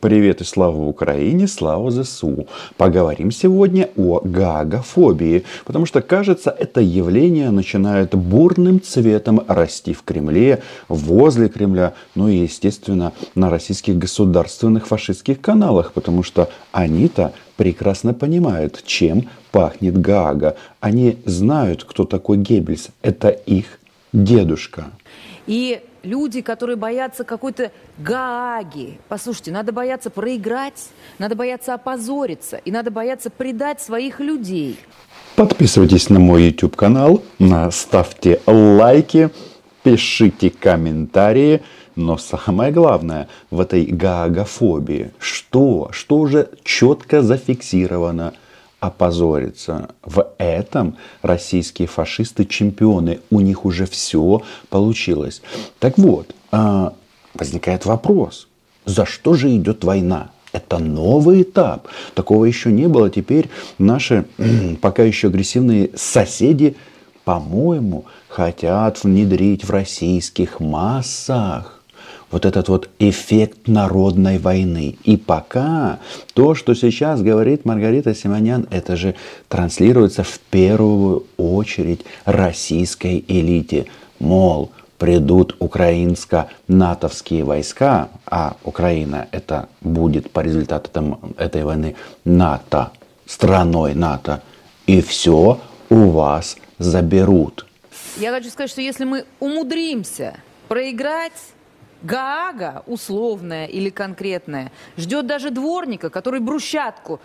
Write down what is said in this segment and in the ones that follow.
Привет и слава Украине, слава ЗСУ. Поговорим сегодня о гагофобии, потому что, кажется, это явление начинает бурным цветом расти в Кремле, возле Кремля, ну и, естественно, на российских государственных фашистских каналах, потому что они-то прекрасно понимают, чем пахнет Гаага. Они знают, кто такой Геббельс. Это их дедушка. И люди, которые боятся какой-то Гааги. Послушайте, надо бояться проиграть, надо бояться опозориться, и надо бояться предать своих людей. Подписывайтесь на мой YouTube канал, ставьте лайки, пишите комментарии. Но самое главное в этой гаагофобии, что, что уже четко зафиксировано – опозориться. В этом российские фашисты чемпионы. У них уже все получилось. Так вот, а, возникает вопрос. За что же идет война? Это новый этап. Такого еще не было. Теперь наши пока еще агрессивные соседи, по-моему, хотят внедрить в российских массах вот этот вот эффект народной войны. И пока то, что сейчас говорит Маргарита Симонян, это же транслируется в первую очередь российской элите. Мол, придут украинско-натовские войска, а Украина это будет по результатам этой войны НАТО, страной НАТО, и все у вас заберут. Я хочу сказать, что если мы умудримся проиграть Гаага, условная или конкретная, ждет даже дворника, который брусчатку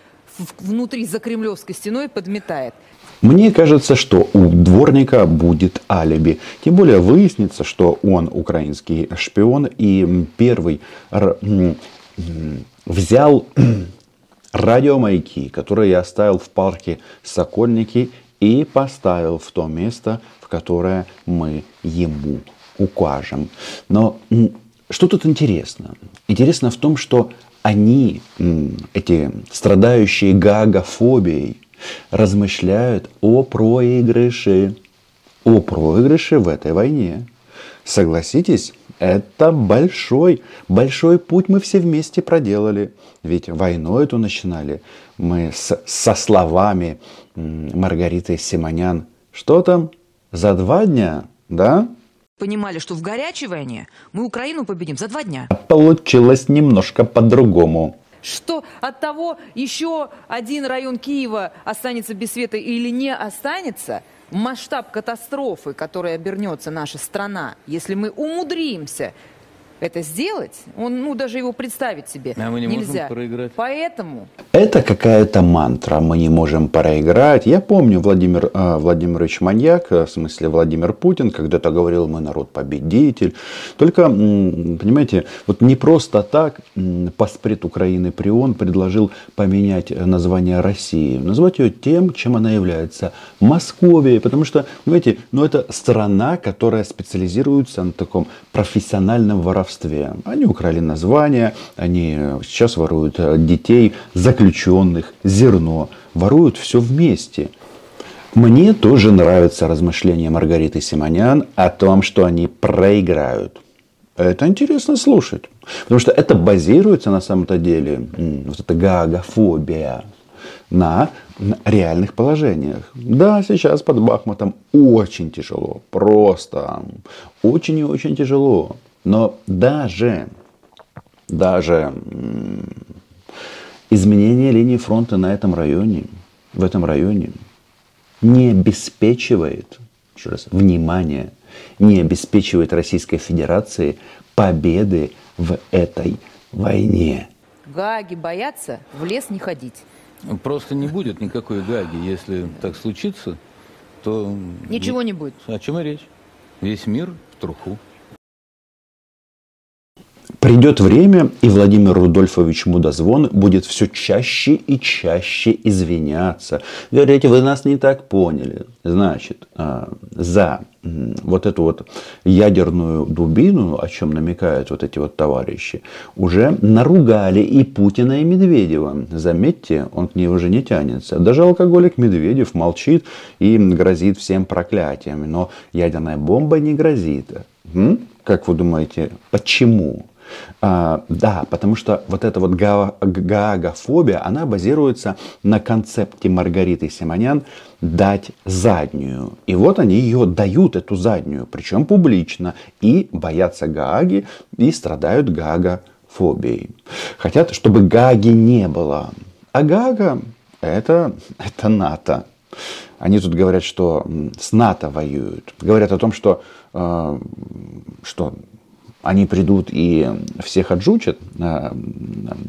внутри за кремлевской стеной подметает. Мне кажется, что у дворника будет алиби. Тем более выяснится, что он украинский шпион и первый взял радиомаяки, которые я оставил в парке Сокольники и поставил в то место, в которое мы ему укажем. Но что тут интересно? Интересно в том, что они, эти страдающие гагофобией, размышляют о проигрыше. О проигрыше в этой войне. Согласитесь, это большой, большой путь мы все вместе проделали. Ведь войну эту начинали мы с, со словами Маргариты Симонян. Что там? За два дня, да? Понимали, что в горячей войне мы Украину победим за два дня. Получилось немножко по-другому. Что от того еще один район Киева останется без света или не останется, масштаб катастрофы, которой обернется наша страна, если мы умудримся это сделать, он, ну, даже его представить себе а мы не нельзя. Можем проиграть. Поэтому... Это какая-то мантра, мы не можем проиграть. Я помню Владимир э, Владимирович Маньяк, в смысле Владимир Путин, когда-то говорил, мы народ-победитель. Только, понимаете, вот не просто так паспред Украины Прион предложил поменять название России, назвать ее тем, чем она является, Московией, потому что, понимаете, ну это страна, которая специализируется на таком профессиональном воровстве воровстве. Они украли название, они сейчас воруют э, детей, заключенных, зерно, воруют все вместе. Мне тоже нравится размышление Маргариты Симонян о том, что они проиграют. Это интересно слушать. Потому что это базируется на самом-то деле, вот эта гагофобия, на реальных положениях. Да, сейчас под Бахмутом очень тяжело. Просто очень и очень тяжело. Но даже, даже изменение линии фронта на этом районе, в этом районе, не обеспечивает, еще раз, внимание, не обеспечивает Российской Федерации победы в этой войне. Гаги боятся в лес не ходить. Просто не будет никакой Гаги. Если так случится, то... Ничего не будет. О чем и речь? Весь мир в труху. Придет время, и Владимир Рудольфович Мудозвон будет все чаще и чаще извиняться. Говорите, вы нас не так поняли. Значит, а, за вот эту вот ядерную дубину, о чем намекают вот эти вот товарищи, уже наругали и Путина, и Медведева. Заметьте, он к ней уже не тянется. Даже алкоголик Медведев молчит и грозит всем проклятиями. Но ядерная бомба не грозит. Как вы думаете, почему? А, да, потому что вот эта вот гаагофобия, она базируется на концепте Маргариты Симонян дать заднюю. И вот они ее дают, эту заднюю, причем публично, и боятся Гааги, и страдают гаагофобией. Хотят, чтобы Гааги не было. А Гаага это, это НАТО. Они тут говорят, что с НАТО воюют. Говорят о том, что, э, что они придут и всех отжучат, э,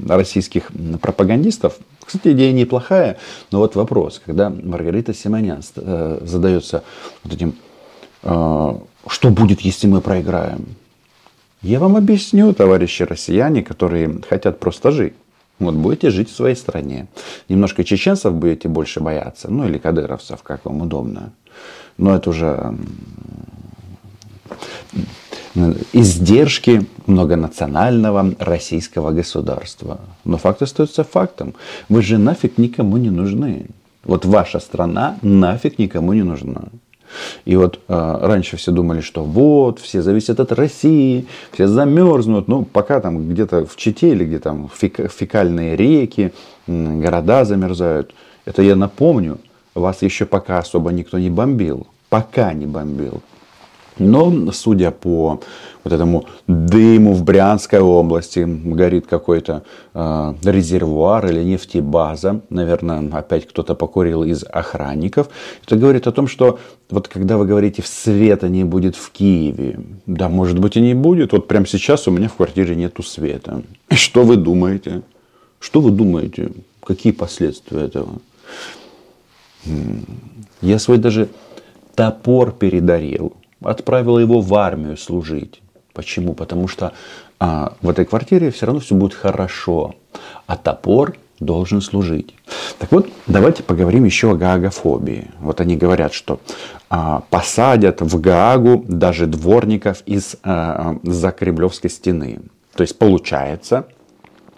российских пропагандистов. Кстати, идея неплохая, но вот вопрос, когда Маргарита Симонян э, задается вот этим, что будет, если мы проиграем? Я вам объясню, товарищи россияне, которые хотят просто жить. Вот будете жить в своей стране. Немножко чеченцев будете больше бояться, ну или кадыровцев, как вам удобно. Но это уже издержки многонационального российского государства. Но факт остается фактом. Вы же нафиг никому не нужны. Вот ваша страна нафиг никому не нужна. И вот э, раньше все думали, что вот, все зависят от России, все замерзнут. Ну, пока там где-то в Чите или где там фек, фекальные реки, города замерзают. Это я напомню, вас еще пока особо никто не бомбил. Пока не бомбил. Но, судя по вот этому дыму в Брянской области, горит какой-то э, резервуар или нефтебаза, наверное, опять кто-то покурил из охранников. Это говорит о том, что вот когда вы говорите, света не будет в Киеве, да, может быть и не будет, вот прямо сейчас у меня в квартире нету света. Что вы думаете? Что вы думаете? Какие последствия этого? Я свой даже топор передарил отправила его в армию служить. Почему? Потому что а, в этой квартире все равно все будет хорошо, а топор должен служить. Так вот, давайте поговорим еще о гаагофобии. Вот они говорят, что а, посадят в Гаагу даже дворников из а, за Кремлевской стены. То есть получается,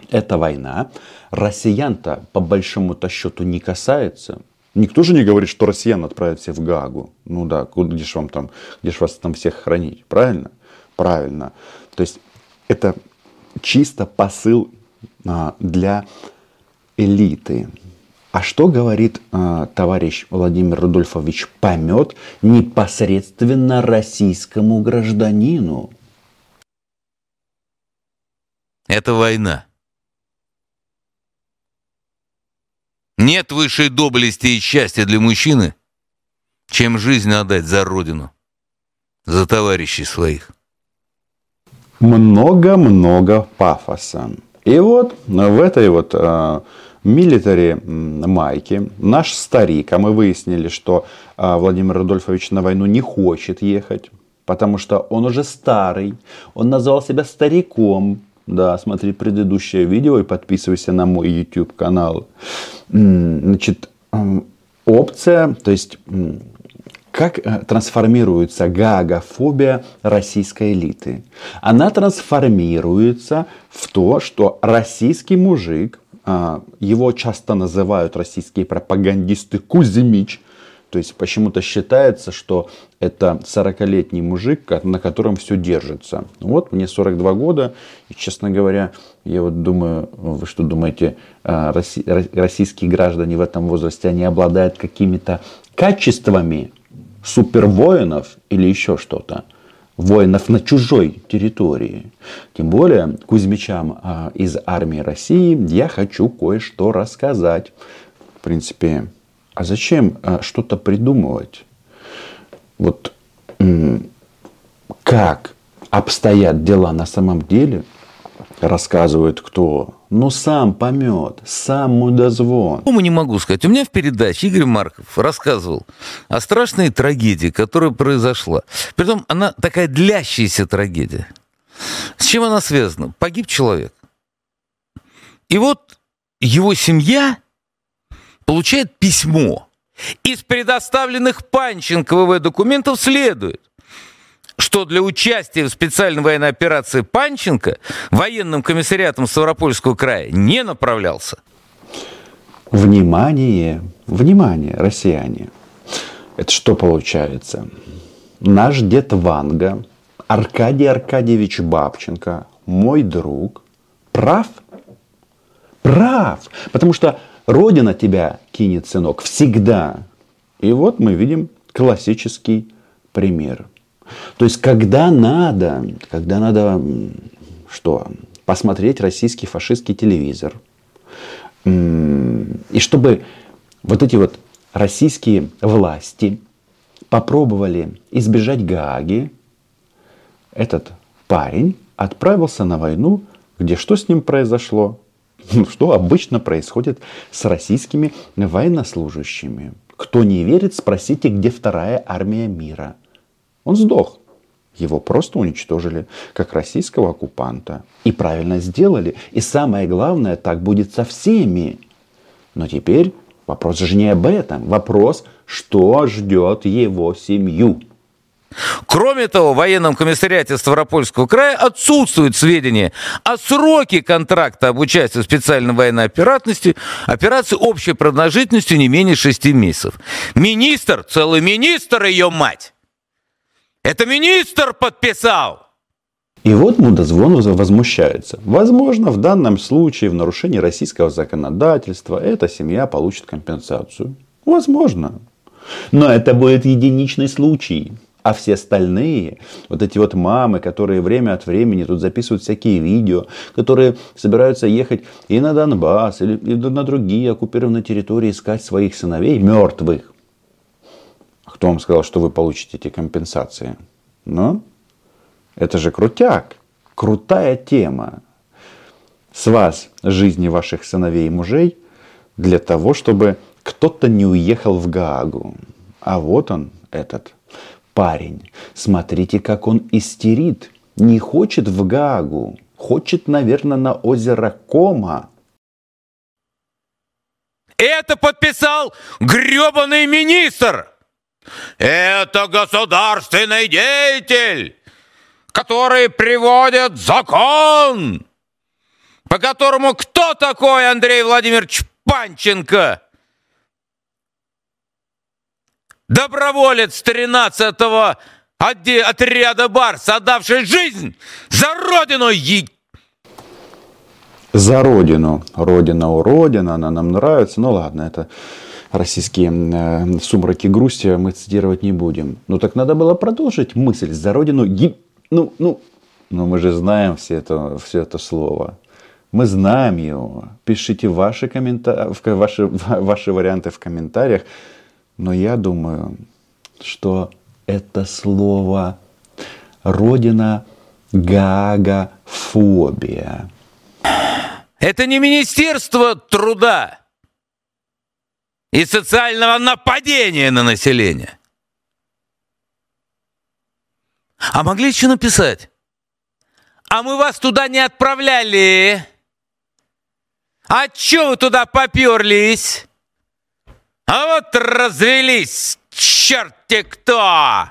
эта война россиян-то по большому-то счету не касается. Никто же не говорит, что россиян отправят все в Гаагу. Ну да, где же вам там, где же вас там всех хранить? Правильно? Правильно. То есть это чисто посыл а, для элиты. А что говорит а, товарищ Владимир Рудольфович Помет непосредственно российскому гражданину? Это война. Нет высшей доблести и счастья для мужчины, чем жизнь отдать за родину, за товарищей своих. Много-много пафоса. И вот в этой вот э, милитари майке наш старик, а мы выяснили, что э, Владимир Рудольфович на войну не хочет ехать, потому что он уже старый, он назвал себя стариком, да, смотри предыдущее видео и подписывайся на мой YouTube канал. Значит, опция, то есть как э, трансформируется гаагофобия российской элиты? Она трансформируется в то, что российский мужик, а, его часто называют российские пропагандисты Кузьмич, то есть почему-то считается, что это 40-летний мужик, на котором все держится. Вот мне 42 года, и, честно говоря, я вот думаю, вы что думаете, а, российские граждане в этом возрасте, они обладают какими-то качествами супервоинов или еще что-то? воинов на чужой территории. Тем более Кузьмичам а, из армии России я хочу кое-что рассказать. В принципе, а зачем а, что-то придумывать? Вот как обстоят дела на самом деле, рассказывает кто? Ну, сам помет, сам мудозвон. Кому не могу сказать. У меня в передаче Игорь Марков рассказывал о страшной трагедии, которая произошла. Притом она такая длящаяся трагедия. С чем она связана? Погиб человек. И вот его семья получает письмо. Из предоставленных Панченко ВВ документов следует, что для участия в специальной военной операции Панченко военным комиссариатом Ставропольского края не направлялся. Внимание, внимание, россияне. Это что получается? Наш дед Ванга, Аркадий Аркадьевич Бабченко, мой друг, прав. Прав. Потому что Родина тебя кинет, сынок, всегда. И вот мы видим классический пример. То есть, когда надо, когда надо что? Посмотреть российский фашистский телевизор. И чтобы вот эти вот российские власти попробовали избежать Гааги, этот парень отправился на войну, где что с ним произошло? Что обычно происходит с российскими военнослужащими. Кто не верит, спросите, где вторая армия мира. Он сдох. Его просто уничтожили, как российского оккупанта. И правильно сделали. И самое главное, так будет со всеми. Но теперь вопрос же не об этом. Вопрос, что ждет его семью. Кроме того, в военном комиссариате Ставропольского края отсутствуют сведения о сроке контракта об участии в специальной военной операции, операции общей продолжительностью не менее шести месяцев. Министр, целый министр ее мать! Это министр подписал! И вот Мудозвонов возмущается. Возможно, в данном случае в нарушении российского законодательства эта семья получит компенсацию. Возможно. Но это будет единичный случай. А все остальные, вот эти вот мамы, которые время от времени тут записывают всякие видео, которые собираются ехать и на Донбасс, или на другие оккупированные территории искать своих сыновей мертвых. А кто вам сказал, что вы получите эти компенсации? Ну, это же крутяк, крутая тема. С вас жизни ваших сыновей и мужей для того, чтобы кто-то не уехал в Гаагу. А вот он, этот парень. Смотрите, как он истерит. Не хочет в Гаагу. Хочет, наверное, на озеро Кома. Это подписал гребаный министр. Это государственный деятель, который приводит закон, по которому кто такой Андрей Владимирович Панченко? Доброволец 13-го отряда Барс, отдавший жизнь за родину. За родину. Родина у Родина, она нам нравится. Ну ладно, это российские э, сумраки грусти мы цитировать не будем. Ну так надо было продолжить мысль за родину. Ги... Ну, ну, ну мы же знаем все это, все это слово. Мы знаем его. Пишите ваши, коммента... ваши, ваши варианты в комментариях. Но я думаю, что это слово родина гагофобия. Это не Министерство труда и социального нападения на население. А могли еще написать? А мы вас туда не отправляли. А че вы туда поперлись? А вот развелись, черти кто!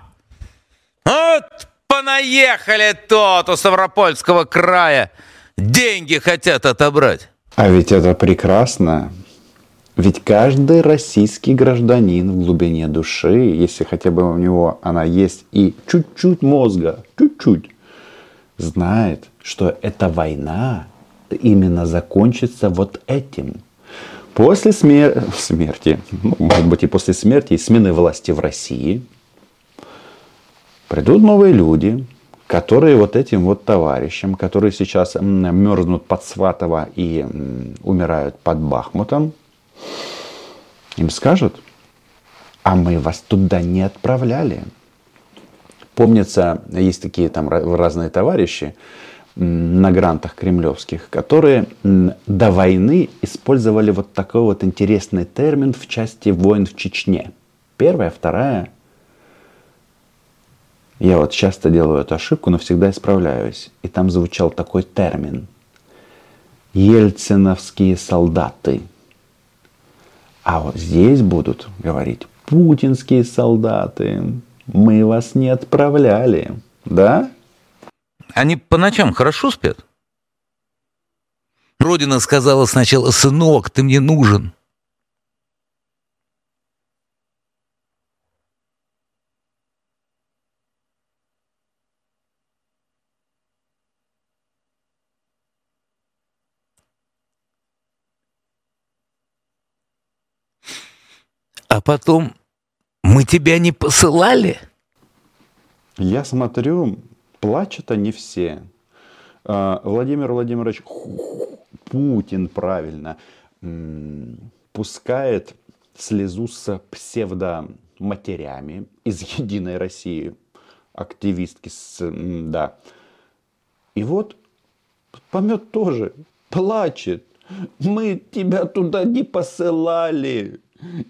Вот понаехали тот у Ставропольского края. Деньги хотят отобрать. А ведь это прекрасно. Ведь каждый российский гражданин в глубине души, если хотя бы у него она есть и чуть-чуть мозга, чуть-чуть, знает, что эта война именно закончится вот этим – После смер... смерти, ну, может быть и после смерти и смены власти в России, придут новые люди, которые вот этим вот товарищам, которые сейчас мерзнут под Сватово и умирают под Бахмутом, им скажут, а мы вас туда не отправляли. Помнится, есть такие там разные товарищи, на грантах кремлевских, которые до войны использовали вот такой вот интересный термин в части войн в Чечне. Первая, вторая. Я вот часто делаю эту ошибку, но всегда исправляюсь. И там звучал такой термин. Ельциновские солдаты. А вот здесь будут говорить путинские солдаты. Мы вас не отправляли. Да? Они по ночам хорошо спят? Родина сказала сначала, сынок, ты мне нужен. А потом мы тебя не посылали? Я смотрю, плачут они все. А, Владимир Владимирович Путин, правильно, пускает слезу с псевдоматерями из «Единой России», активистки, с, да. И вот помет тоже плачет. Мы тебя туда не посылали.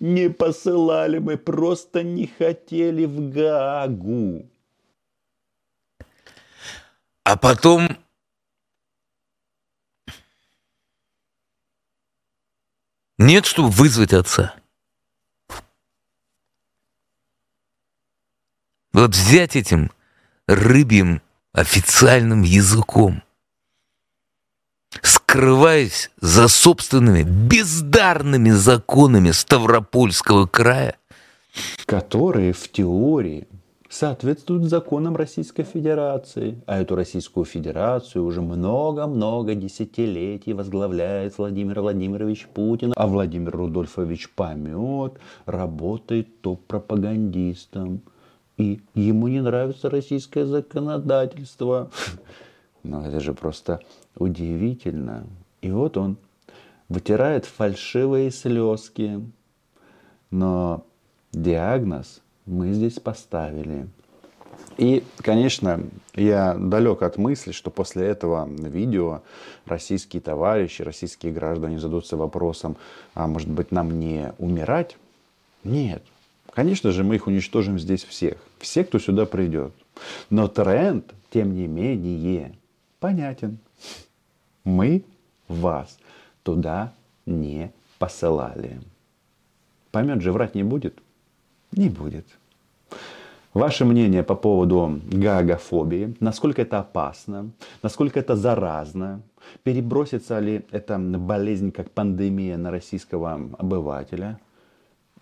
Не посылали, мы просто не хотели в Гагу. А потом нет, чтобы вызвать отца. Вот взять этим рыбьим официальным языком, скрываясь за собственными бездарными законами Ставропольского края, которые в теории соответствуют законам Российской Федерации. А эту Российскую Федерацию уже много-много десятилетий возглавляет Владимир Владимирович Путин. А Владимир Рудольфович Помет работает топ-пропагандистом. И ему не нравится российское законодательство. Но это же просто удивительно. И вот он вытирает фальшивые слезки. Но диагноз мы здесь поставили. И, конечно, я далек от мысли, что после этого видео российские товарищи, российские граждане задутся вопросом, а может быть нам не умирать? Нет. Конечно же, мы их уничтожим здесь всех. Все, кто сюда придет. Но тренд, тем не менее, понятен. Мы вас туда не посылали. Поймет же, врать не будет? Не будет. Ваше мнение по поводу гагофобии, насколько это опасно, насколько это заразно, перебросится ли эта болезнь как пандемия на российского обывателя,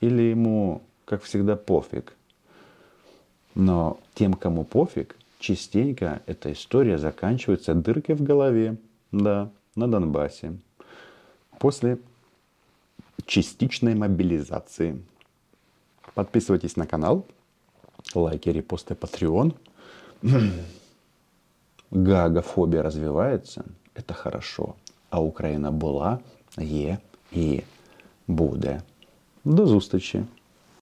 или ему, как всегда, пофиг. Но тем, кому пофиг, частенько эта история заканчивается дыркой в голове, да, на Донбассе, после частичной мобилизации. Подписывайтесь на канал, лайки, репосты, Patreon. Гагофобия развивается, это хорошо. А Україна була, є і буде. До зустрічі!